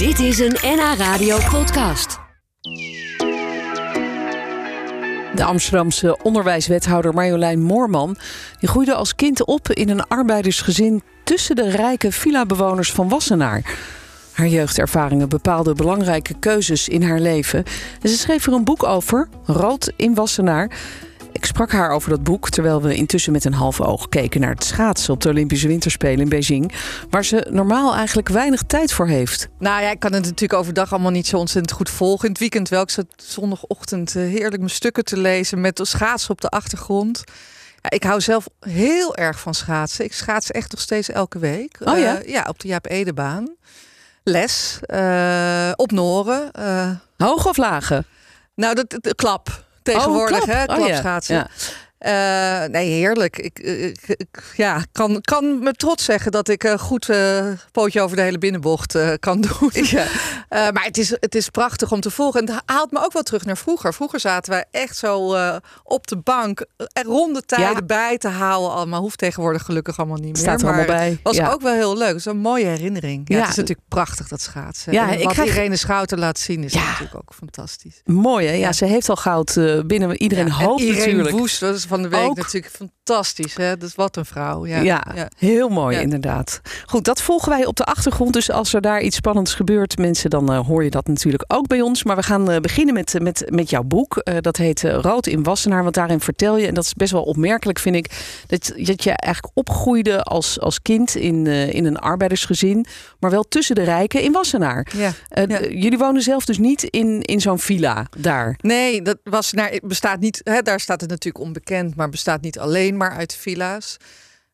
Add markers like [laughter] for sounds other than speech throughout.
Dit is een NH Radio podcast. De Amsterdamse onderwijswethouder Marjolein Moorman die groeide als kind op in een arbeidersgezin tussen de rijke villa-bewoners van Wassenaar. Haar jeugdervaringen bepaalden belangrijke keuzes in haar leven. En ze schreef er een boek over, Rood in Wassenaar. Ik sprak haar over dat boek terwijl we intussen met een half oog keken naar het schaatsen op de Olympische Winterspelen in Beijing, waar ze normaal eigenlijk weinig tijd voor heeft. Nou ja, ik kan het natuurlijk overdag allemaal niet zo ontzettend goed volgen. In het weekend wel. Ik zat zondagochtend eh, heerlijk mijn stukken te lezen met de schaatsen op de achtergrond. Ja, ik hou zelf heel erg van schaatsen. Ik schaats echt nog steeds elke week. Oh ja? Eh, ja, op de Jaap Edebaan. Les. eh, op Noren. eh, Hoog of lage? nou, dat, de klap. Tegenwoordig, Oh, klap. hè? Oh, ja. Ja. Eh, nee, heerlijk. Ik, ik, ik- ja, kan, kan me trots zeggen dat ik een goed eh, pootje over de hele binnenbocht eh, kan doen. [laughs] Eh, maar het is, het is prachtig om te volgen. En het haalt me ook wel terug naar vroeger. Vroeger zaten wij echt zo eh, op de bank er ronde tijden Ja. bij te houden. Allemaal hoeft tegenwoordig gelukkig allemaal niet meer. Staat er maar allemaal bij. was Ja. ook wel heel leuk. Het is een mooie herinnering. Ja, Ja. Het is natuurlijk prachtig dat schaatsen. Ja, En ik wat krijg- Irene Schouten laat zien is Ja. natuurlijk ook fantastisch. Mooi hè? Ja, Ja. ze heeft al goud eh, binnen iedereen Ja, en hoopt Irene natuurlijk. Woest, dat is van de week Ook. natuurlijk fantastisch. Hè? Dus wat een vrouw. Ja, Ja, ja. heel mooi Ja. inderdaad. Goed, dat volgen wij op de achtergrond. Dus als er daar iets spannends gebeurt, mensen, dan eh, hoor je dat natuurlijk ook bij ons. Maar we gaan eh, beginnen met, eh, met, met jouw boek. Dat heet Rood in Wassenaar. Want daarin vertel je, en dat is best wel opmerkelijk vind ik, dat, dat je eigenlijk opgroeide als, als kind in, in een arbeidersgezin. Maar wel tussen de rijken in Wassenaar. Jullie wonen zelf dus niet in, in zo'n villa daar. Nee, dat was naar, bestaat niet. Hè, daar staat het natuurlijk onbekend, maar bestaat niet alleen maar uit villa's.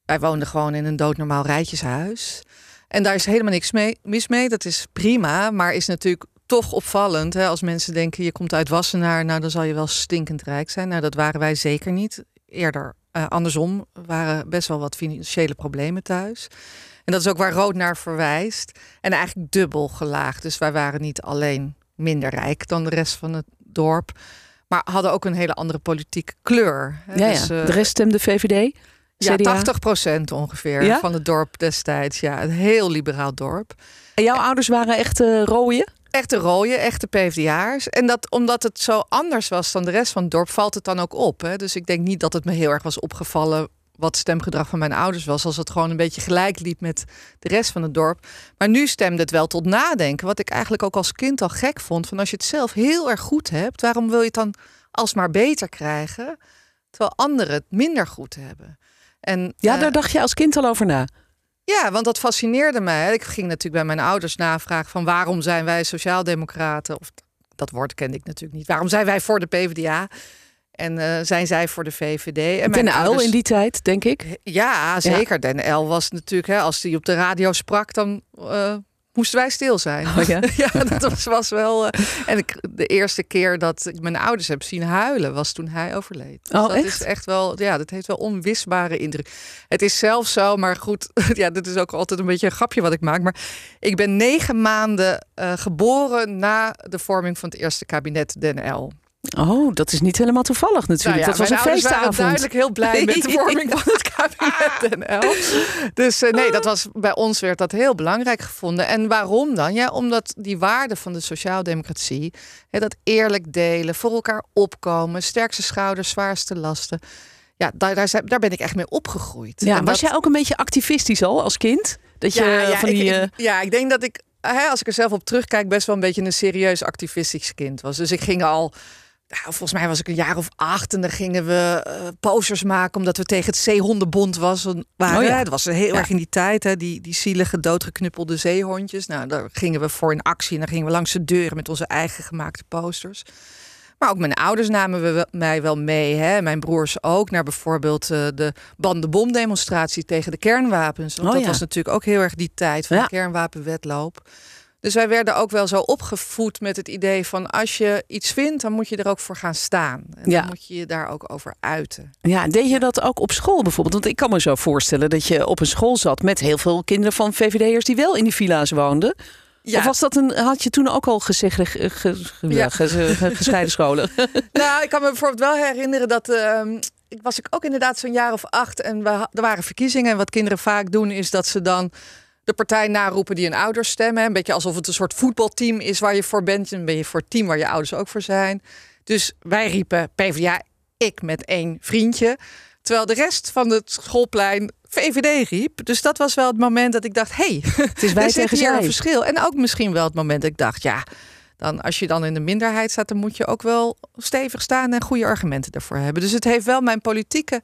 Wij woonden gewoon in een doodnormaal rijtjeshuis. En daar is helemaal niks mee, mis mee. Dat is prima, maar is natuurlijk toch opvallend. Hè, als mensen denken, je komt uit Wassenaar, nou dan zal je wel stinkend rijk zijn. Nou, dat waren wij zeker niet. Eerder eh, andersom, er waren best wel wat financiële problemen thuis. En dat is ook waar Rood naar verwijst. En eigenlijk dubbel gelaagd. Dus wij waren niet alleen minder rijk dan de rest van het dorp. Maar hadden ook een hele andere politieke kleur. hè. Ja, Dus, ja. eh, De rest stemde VVD. ja, CDA. 80 procent ongeveer Ja? van het dorp destijds. Ja, een heel liberaal dorp. En jouw ouders waren echt eh rooien? Echte rooie, echte PvdA'ers. En dat, omdat het zo anders was dan de rest van het dorp, valt het dan ook op. Hè? Dus ik denk niet dat het me heel erg was opgevallen wat stemgedrag van mijn ouders was. Als het gewoon een beetje gelijk liep met de rest van het dorp. Maar nu stemde het wel tot nadenken. Wat ik eigenlijk ook als kind al gek vond. Van als je het zelf heel erg goed hebt, waarom wil je het dan alsmaar beter krijgen? Terwijl anderen het minder goed hebben. En, Ja, eh, daar dacht je als kind al over na. ja, want dat fascineerde mij. Ik ging natuurlijk bij mijn ouders navragen van waarom zijn wij sociaaldemocraten? Of dat woord kende ik natuurlijk niet. Waarom zijn wij voor de PvdA? En eh, zijn zij voor de VVD? En Den Uil in die tijd, denk ik. Ja, zeker. Den L was natuurlijk, hè, als die op de radio sprak, dan eh, moesten wij stil zijn. Oh ja? [laughs] ja, dat was, was wel. eh, en ik, de eerste keer dat ik mijn ouders heb zien huilen, was toen hij overleed. Dus Oh, dat echt? is echt wel, ja, dat heeft wel onwisbare indruk. Het is zelfs zo, maar goed, [laughs] ja, dit is ook altijd een beetje een grapje wat ik maak. Maar ik ben negen maanden geboren na de vorming van het eerste kabinet Den L. Oh, dat is niet helemaal toevallig natuurlijk. Nou ja, dat was een ouders waren feestavond. duidelijk heel blij met de vorming van het kabinet. Dus eh, nee, dat was, bij ons werd dat heel belangrijk gevonden. En waarom dan? Ja, omdat die waarde van de sociaaldemocratie, hè, dat eerlijk delen, voor elkaar opkomen, sterkste schouders, zwaarste lasten. Ja, daar, daar, zijn- daar ben ik echt mee opgegroeid. Ja, En was dat- jij ook een beetje activistisch al als kind? Dat je van die... ik, eh, ik- ja, ik denk dat ik, hè, als ik er zelf op terugkijk, best wel een beetje een serieus activistisch kind was. Dus ik ging al, nou, volgens mij was ik een jaar of acht en dan gingen we eh, posters maken omdat we tegen het zeehondenbond was. Waren, Oh ja. Dat was heel Ja. erg in die tijd, hè, die, die zielige doodgeknuppelde zeehondjes. Nou, daar gingen we voor in actie en dan gingen we langs de deuren met onze eigen gemaakte posters. Maar ook mijn ouders namen we mij wel mee. Hè? Mijn broers ook. Naar bijvoorbeeld eh, de bandenbomdemonstratie tegen de kernwapens. Want Oh dat ja. was natuurlijk ook heel erg die tijd van de kernwapenwetloop. Dus wij werden ook wel zo opgevoed met het idee van... als je iets vindt, dan moet je er ook voor gaan staan. En Ja. dan moet je je daar ook over uiten. Ja, deed je dat ook op school bijvoorbeeld? Want ik kan me zo voorstellen dat je op een school zat met heel veel kinderen van VVD'ers die wel in die villa's woonden. Ja. Of was dat een, had je toen ook al gezegd, ge, ge- ge- Ja. ge- gescheiden scholen? [laughs] [laughs] Nou, ik kan me bijvoorbeeld wel herinneren dat... ik was ik ook inderdaad zo'n jaar of acht en we, er waren verkiezingen. En wat kinderen vaak doen is dat ze dan de partij naroepen die hun ouders stemmen. Een beetje alsof het een soort voetbalteam is waar je voor bent. Dan ben je voor het team waar je ouders ook voor zijn. Dus wij riepen PvdA, ik met één vriendje. Terwijl de rest van het schoolplein VVD riep. Dus dat was wel het moment dat ik dacht, hé, hey, het is [laughs] wij tegen hier zij. een verschil. En ook misschien wel het moment dat ik dacht, ja, dan als je dan in de minderheid staat, dan moet je ook wel stevig staan en goede argumenten daarvoor hebben. Dus het heeft wel mijn politieke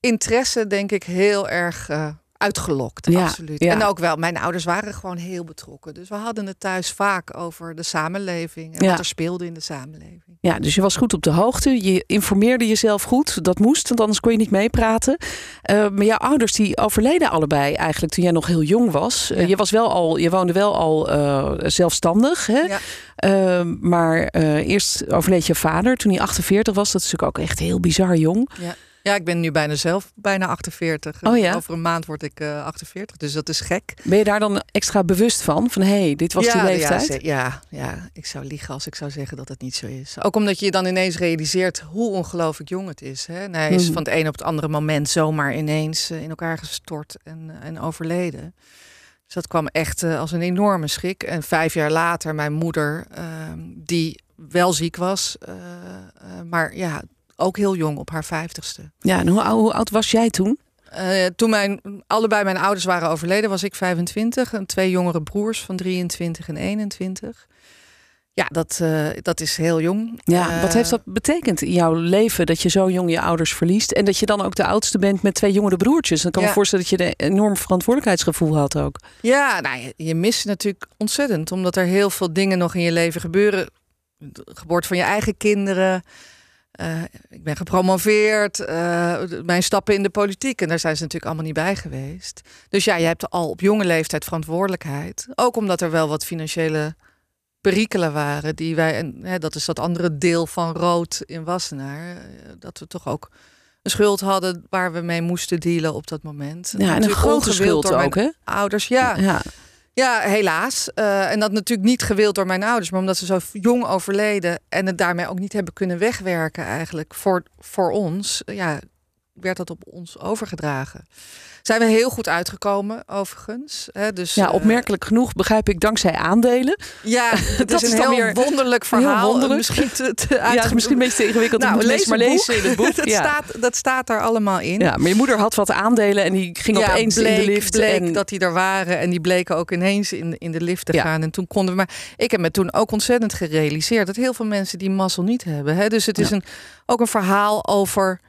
interesse, denk ik, heel erg uh, uitgelokt. Ja, absoluut. ja. En ook wel, mijn ouders waren gewoon heel betrokken. Dus we hadden het thuis vaak over de samenleving en Ja. wat er speelde in de samenleving. Ja, dus je was goed op de hoogte. Je informeerde jezelf goed. Dat moest, want anders kon je niet meepraten. Eh, maar jouw ouders die overleden allebei eigenlijk toen jij nog heel jong was. Eh, je, was wel al, je woonde wel al eh, zelfstandig. Hè? Maar eerst overleed je vader toen hij 48 was. Dat is natuurlijk ook echt heel bizar jong. Ja, ik ben nu bijna zelf bijna 48. Oh ja? Over een maand word ik eh 48, dus dat is gek. Ben je daar dan extra bewust van? Van hé, hey, dit was ja, die leeftijd? Ja, ja, ja, ik zou liegen als ik zou zeggen dat het niet zo is. Ook omdat je dan ineens realiseert hoe ongelooflijk jong het is. Hè? En hij is Mhm. van het een op het andere moment zomaar ineens eh, in elkaar gestort en, eh, en overleden. Dus dat kwam echt eh, als een enorme schrik. En vijf jaar later mijn moeder, ehm, die wel ziek was, eh, eh, maar ja, ook heel jong op haar vijftigste. Ja, en hoe, ou- hoe oud was jij toen? Eh, toen mijn, allebei mijn ouders waren overleden, was ik 25. En twee jongere broers van 23 en 21. Ja, dat, eh, dat is heel jong. Ja, Eh, wat heeft dat betekend in jouw leven dat je zo jong je ouders verliest en dat je dan ook de oudste bent met twee jongere broertjes? Dan kan Ja. me voorstellen dat je een enorm verantwoordelijkheidsgevoel had ook. Ja, nou, je, je mist natuurlijk ontzettend. Omdat er heel veel dingen nog in je leven gebeuren. De geboorte van je eigen kinderen. Eh, ik ben gepromoveerd. eh, mijn stappen in de politiek. En daar zijn ze natuurlijk allemaal niet bij geweest. Dus ja, je hebt al op jonge leeftijd verantwoordelijkheid. Ook omdat er wel wat financiële perikelen waren. Die wij, en hè, dat is dat andere deel van rood in Wassenaar. eh, Dat we toch ook een schuld hadden waar we mee moesten dealen op dat moment. Ja, en een grote schuld ook, hè? Ouders, ja. ja. Ja, helaas. Eh, en dat natuurlijk niet gewild door mijn ouders, maar omdat ze zo jong overleden en het daarmee ook niet hebben kunnen wegwerken eigenlijk voor, voor ons, ja, werd dat op ons overgedragen. Zijn we heel goed uitgekomen, overigens. Hè, dus, ja, eh, opmerkelijk genoeg begrijp ik dankzij aandelen. ja, [laughs] Dat is is een dan heel weer wonderlijk verhaal. wonderlijk. Misschien te, te [laughs] Ja, het is misschien een beetje te ingewikkeld. Nou, lees maar lezen in het boek. [laughs] dat, ja. staat, dat staat daar allemaal in. ja, maar je moeder had wat aandelen en die ging Ja, opeens bleek, in de lift. bleek en... dat die er waren en die bleken ook ineens in, in de lift te Ja. gaan. En toen konden we maar. Ik heb me toen ook ontzettend gerealiseerd dat heel veel mensen die mazzel niet hebben. Hè? Dus het is een, ook een verhaal over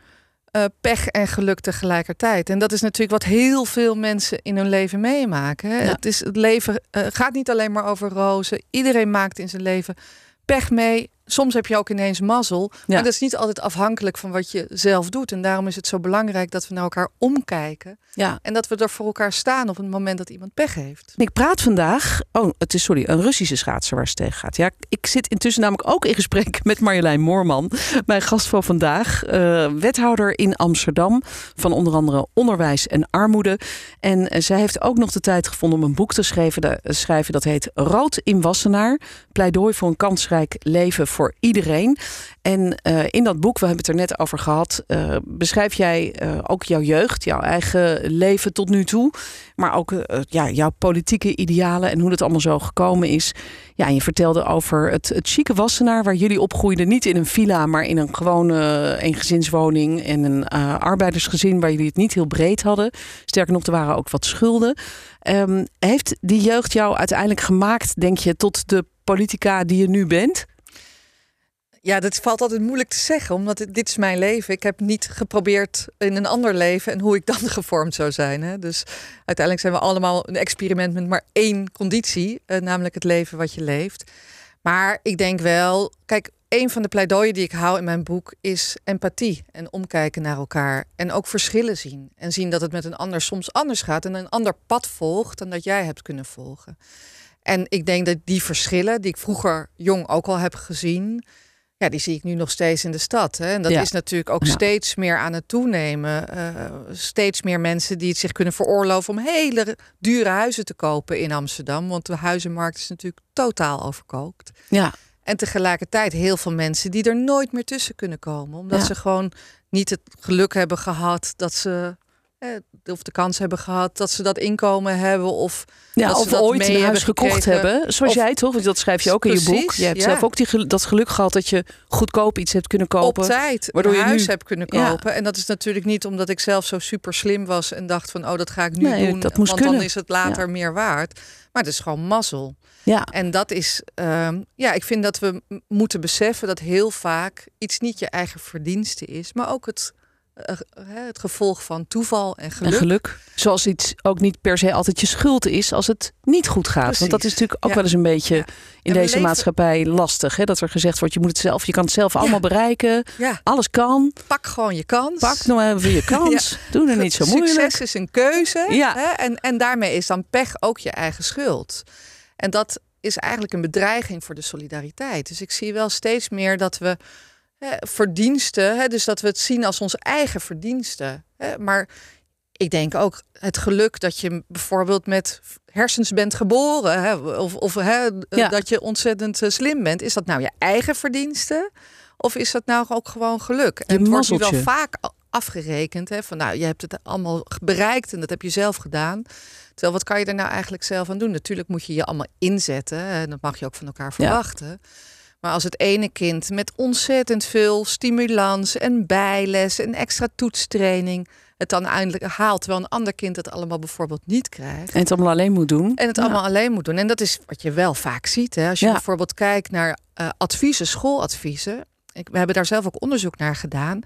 eh, pech en geluk tegelijkertijd. En dat is natuurlijk wat heel veel mensen in hun leven meemaken. Hè? Ja. Het, is, het leven eh, gaat niet alleen maar over rozen. Iedereen maakt in zijn leven pech mee. Soms heb je ook ineens mazzel. Ja. Maar dat is niet altijd afhankelijk van wat je zelf doet. En daarom is het zo belangrijk dat we naar elkaar omkijken. ja. En dat we er voor elkaar staan op het moment dat iemand pech heeft. Ik praat vandaag, oh, het is sorry, een Russische schaatser waar ze tegen gaat. Ja, ik zit intussen namelijk ook in gesprek [laughs] met Marjolein Moorman, mijn gast van vandaag, eh, wethouder in Amsterdam van onder andere onderwijs en armoede. En eh, zij heeft ook nog de tijd gevonden om een boek te schrijven, de- schrijven dat heet Rood in Wassenaar, pleidooi voor een kansrijk leven voor iedereen. En eh, in dat boek, we hebben het er net over gehad, eh, beschrijf jij eh, ook jouw jeugd, jouw eigen leven tot nu toe. Maar ook ja, jouw politieke idealen en hoe dat allemaal zo gekomen is. Ja, je vertelde over het, het chique Wassenaar, waar jullie opgroeiden. Niet in een villa, maar in een gewone eengezinswoning. En een arbeidersgezin waar jullie het niet heel breed hadden. Sterker nog, er waren ook wat schulden. Ehm, heeft die jeugd jou uiteindelijk gemaakt, denk je, tot de politica die je nu bent? Ja, dat valt altijd moeilijk te zeggen, omdat dit is mijn leven. Ik heb niet geprobeerd in een ander leven en hoe ik dan [laughs] gevormd zou zijn. Hè. Dus uiteindelijk zijn we allemaal een experiment met maar één conditie, eh, namelijk het leven wat je leeft. Maar ik denk wel, kijk, een van de pleidooien die ik hou in mijn boek is empathie en omkijken naar elkaar. En ook verschillen zien. En zien dat het met een ander soms anders gaat en een ander pad volgt dan dat jij hebt kunnen volgen. En ik denk dat die verschillen, die ik vroeger jong ook al heb gezien, ja, die zie ik nu nog steeds in de stad. Hè? En dat Ja. is natuurlijk ook Ja. steeds meer aan het toenemen. Eh, steeds meer mensen die het zich kunnen veroorloven om hele dure huizen te kopen in Amsterdam. Want de huizenmarkt is natuurlijk totaal overkookt. Ja, En tegelijkertijd heel veel mensen die er nooit meer tussen kunnen komen. Omdat Ja. ze gewoon niet het geluk hebben gehad dat ze of de kans hebben gehad dat ze dat inkomen hebben of Ja, dat ze dat ooit mee een huis hebben gekocht gekregen. hebben. Zoals Of- jij toch? Want dat schrijf je ook in je boek. Je hebt ja. zelf ook die, dat geluk gehad dat je goedkoop iets hebt kunnen kopen. op tijd waardoor een je huis nu- heb kunnen Ja. kopen. En dat is natuurlijk niet omdat ik zelf zo super slim was en dacht van oh dat ga ik nu Nee, doen, dat moest want dan kunnen. is het later meer waard. Maar het is gewoon mazzel. Ja, En dat is, ehm, ja, ik vind dat we moeten beseffen dat heel vaak iets niet je eigen verdienste is, maar ook het, eh, eh, het gevolg van toeval en geluk. en geluk. Zoals iets ook niet per se altijd je schuld is als het niet goed gaat. Want dat is natuurlijk ook Ja. wel eens een beetje Ja. in deze leven- maatschappij lastig. Hè? Dat er gezegd wordt, je moet het zelf, je kan het zelf allemaal bereiken. Ja, Alles kan. pak gewoon je kans. Pak nou even je [laughs] kans. Doe er niet zo Succes moeilijk. is een keuze. Ja. Hè? En, en daarmee is dan pech ook je eigen schuld. En dat is eigenlijk een bedreiging voor de solidariteit. Dus ik zie wel steeds meer dat we hè, verdiensten, hè, dus dat we het zien als onze eigen verdiensten. Hè? Maar ik denk ook het geluk dat je bijvoorbeeld met hersens bent geboren, hè? of, of hè, Ja. dat je ontzettend eh, slim bent. Is dat nou je eigen verdienste? Of is dat nou ook gewoon geluk? En het wordt nu wel vaak afgerekend. Hè, van nou, je hebt het allemaal bereikt en dat heb je zelf gedaan. Terwijl wat kan je er nou eigenlijk zelf aan doen? Natuurlijk moet je je allemaal inzetten. En dat mag je ook van elkaar verwachten. Maar als het ene kind met ontzettend veel stimulans en bijles en extra toetstraining het dan eindelijk haalt, terwijl een ander kind het allemaal bijvoorbeeld niet krijgt. En het allemaal alleen moet doen. En het Ja. allemaal alleen moet doen. En dat is wat je wel vaak ziet. Hè? Als je Ja. bijvoorbeeld kijkt naar eh, adviezen, schooladviezen. Ik, we hebben daar zelf ook onderzoek naar gedaan.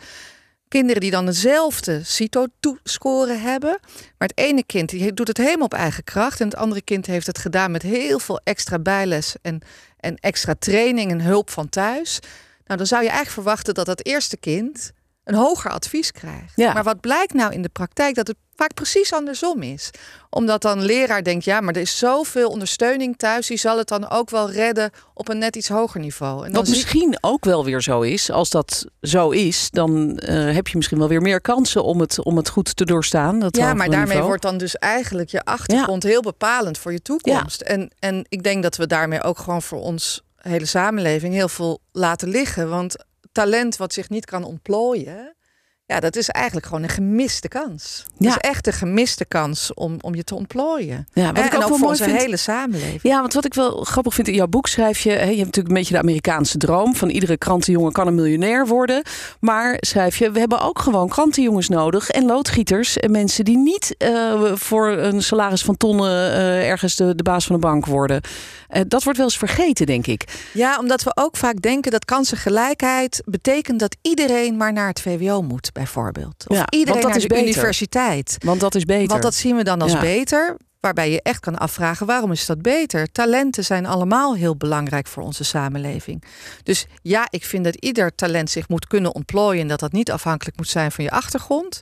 Kinderen die dan dezelfde CITO-score hebben. Maar het ene kind die doet het helemaal op eigen kracht. En het andere kind heeft het gedaan met heel veel extra bijles en, en extra training en hulp van thuis. Nou, dan zou je eigenlijk verwachten dat dat eerste kind een hoger advies krijgt. Ja. Maar wat blijkt nou in de praktijk? Dat het vaak precies andersom is. Omdat dan leraar denkt, ja, maar er is zoveel ondersteuning thuis. Die zal het dan ook wel redden op een net iets hoger niveau. En Wat misschien ook wel weer zo is. Als dat zo is, dan eh, heb je misschien wel weer meer kansen om het, om het goed te doorstaan. Dat Ja, maar daarmee niveau. wordt dan dus eigenlijk je achtergrond heel bepalend voor je toekomst. En, en ik denk dat we daarmee ook gewoon voor ons hele samenleving heel veel laten liggen. Want talent wat zich niet kan ontplooien, ja, dat is eigenlijk gewoon een gemiste kans. Het Ja. is echt een gemiste kans om, om je te ontplooien. Ja, wat en ik en ook wel voor mooi onze vind. hele samenleving. Ja, want wat ik wel grappig vind in jouw boek schrijf je... Hè, je hebt natuurlijk een beetje de Amerikaanse droom... van iedere krantenjongen kan een miljonair worden. Maar schrijf je, we hebben ook gewoon krantenjongens nodig... en loodgieters en mensen die niet eh, voor een salaris van tonnen... eh, ergens de, de baas van de bank worden. Eh, dat wordt wel eens vergeten, denk ik. Ja, omdat we ook vaak denken dat kansengelijkheid betekent dat iedereen maar naar het VWO moet, bijvoorbeeld. Of Ja, iedereen want dat naar is de beter. universiteit. Want dat is beter. Want dat zien we dan als Ja. beter. Waarbij je echt kan afvragen, waarom is dat beter? Talenten zijn allemaal heel belangrijk voor onze samenleving. Dus ja, ik vind dat ieder talent zich moet kunnen ontplooien... en dat dat niet afhankelijk moet zijn van je achtergrond.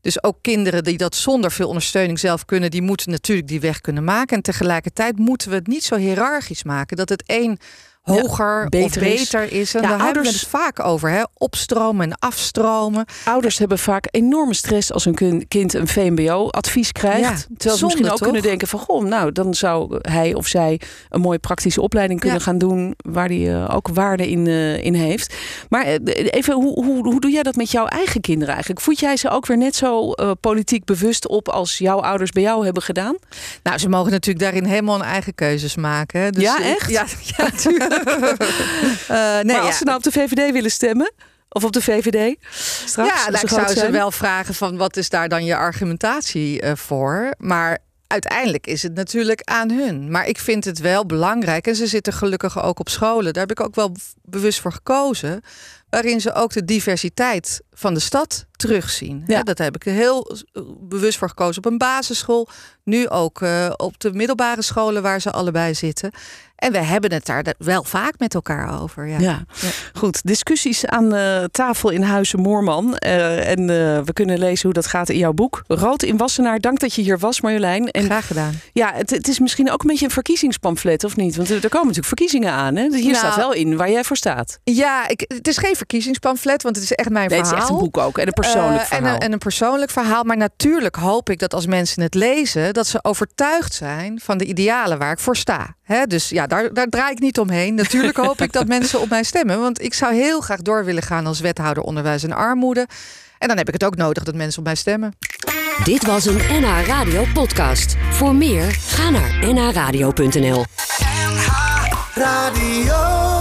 Dus ook kinderen die dat zonder veel ondersteuning zelf kunnen... die moeten natuurlijk die weg kunnen maken. En tegelijkertijd moeten we het niet zo hiërarchisch maken... dat het een hoger beter of is. beter is. En Ja, daar hebben we ouders- het vaak over. Hè? Opstromen en afstromen. Ouders hebben vaak enorme stress als hun kin- kind een VMBO-advies krijgt. Ja, terwijl ze zonde, misschien ook toch? kunnen denken van... goh, nou, dan zou hij of zij een mooie praktische opleiding kunnen gaan doen... waar hij ook waarde in, eh, in heeft. Maar eh, even, hoe, hoe, hoe doe jij dat met jouw eigen kinderen eigenlijk? Voed jij ze ook weer net zo eh, politiek bewust op... als jouw ouders bij jou hebben gedaan? Nou, ze mogen natuurlijk daarin helemaal hun eigen keuzes maken. Dus, Ja, eh, echt? Ja, [laughs] ja natuurlijk. [laughs] Eh, nee, maar als ze nou op de VVD willen stemmen... of op de VVD straks, ja, nou, ik zou ze zijn? wel vragen van wat is daar dan je argumentatie eh, voor? Maar uiteindelijk is het natuurlijk aan hun. Maar ik vind het wel belangrijk en ze zitten gelukkig ook op scholen. Daar heb ik ook wel bewust voor gekozen. Waarin ze ook de diversiteit van de stad terugzien. Ja. Dat heb ik heel eh, bewust voor gekozen op een basisschool. Nu ook eh, op de middelbare scholen waar ze allebei zitten. En we hebben het daar wel vaak met elkaar over. Ja. Ja. goed. Discussies aan tafel in Huizen Moorman. Eh, en we kunnen lezen hoe dat gaat in jouw boek. Rood in Wassenaar. Dank dat je hier was, Marjolein. En Graag gedaan. ja, het, het is misschien ook een beetje een verkiezingspamflet, of niet? Want er er komen natuurlijk verkiezingen aan. Hè? Hier Nou, staat wel in waar jij voor staat. Ja, ik, het is geen verkiezingspamflet, want het is echt mijn Nee, het is verhaal. echt een boek ook. En een persoonlijk Eh, verhaal. En een, en een persoonlijk verhaal. Maar natuurlijk hoop ik dat als mensen het lezen, dat ze overtuigd zijn van de idealen waar ik voor sta. Hè, dus ja, daar, daar draai ik niet omheen. Natuurlijk hoop ik dat mensen op mij stemmen. Want ik zou heel graag door willen gaan als wethouder onderwijs en armoede. En dan heb ik het ook nodig dat mensen op mij stemmen. Dit was een NH Radio podcast. Voor meer, ga naar nhradio.nl. NH Radio.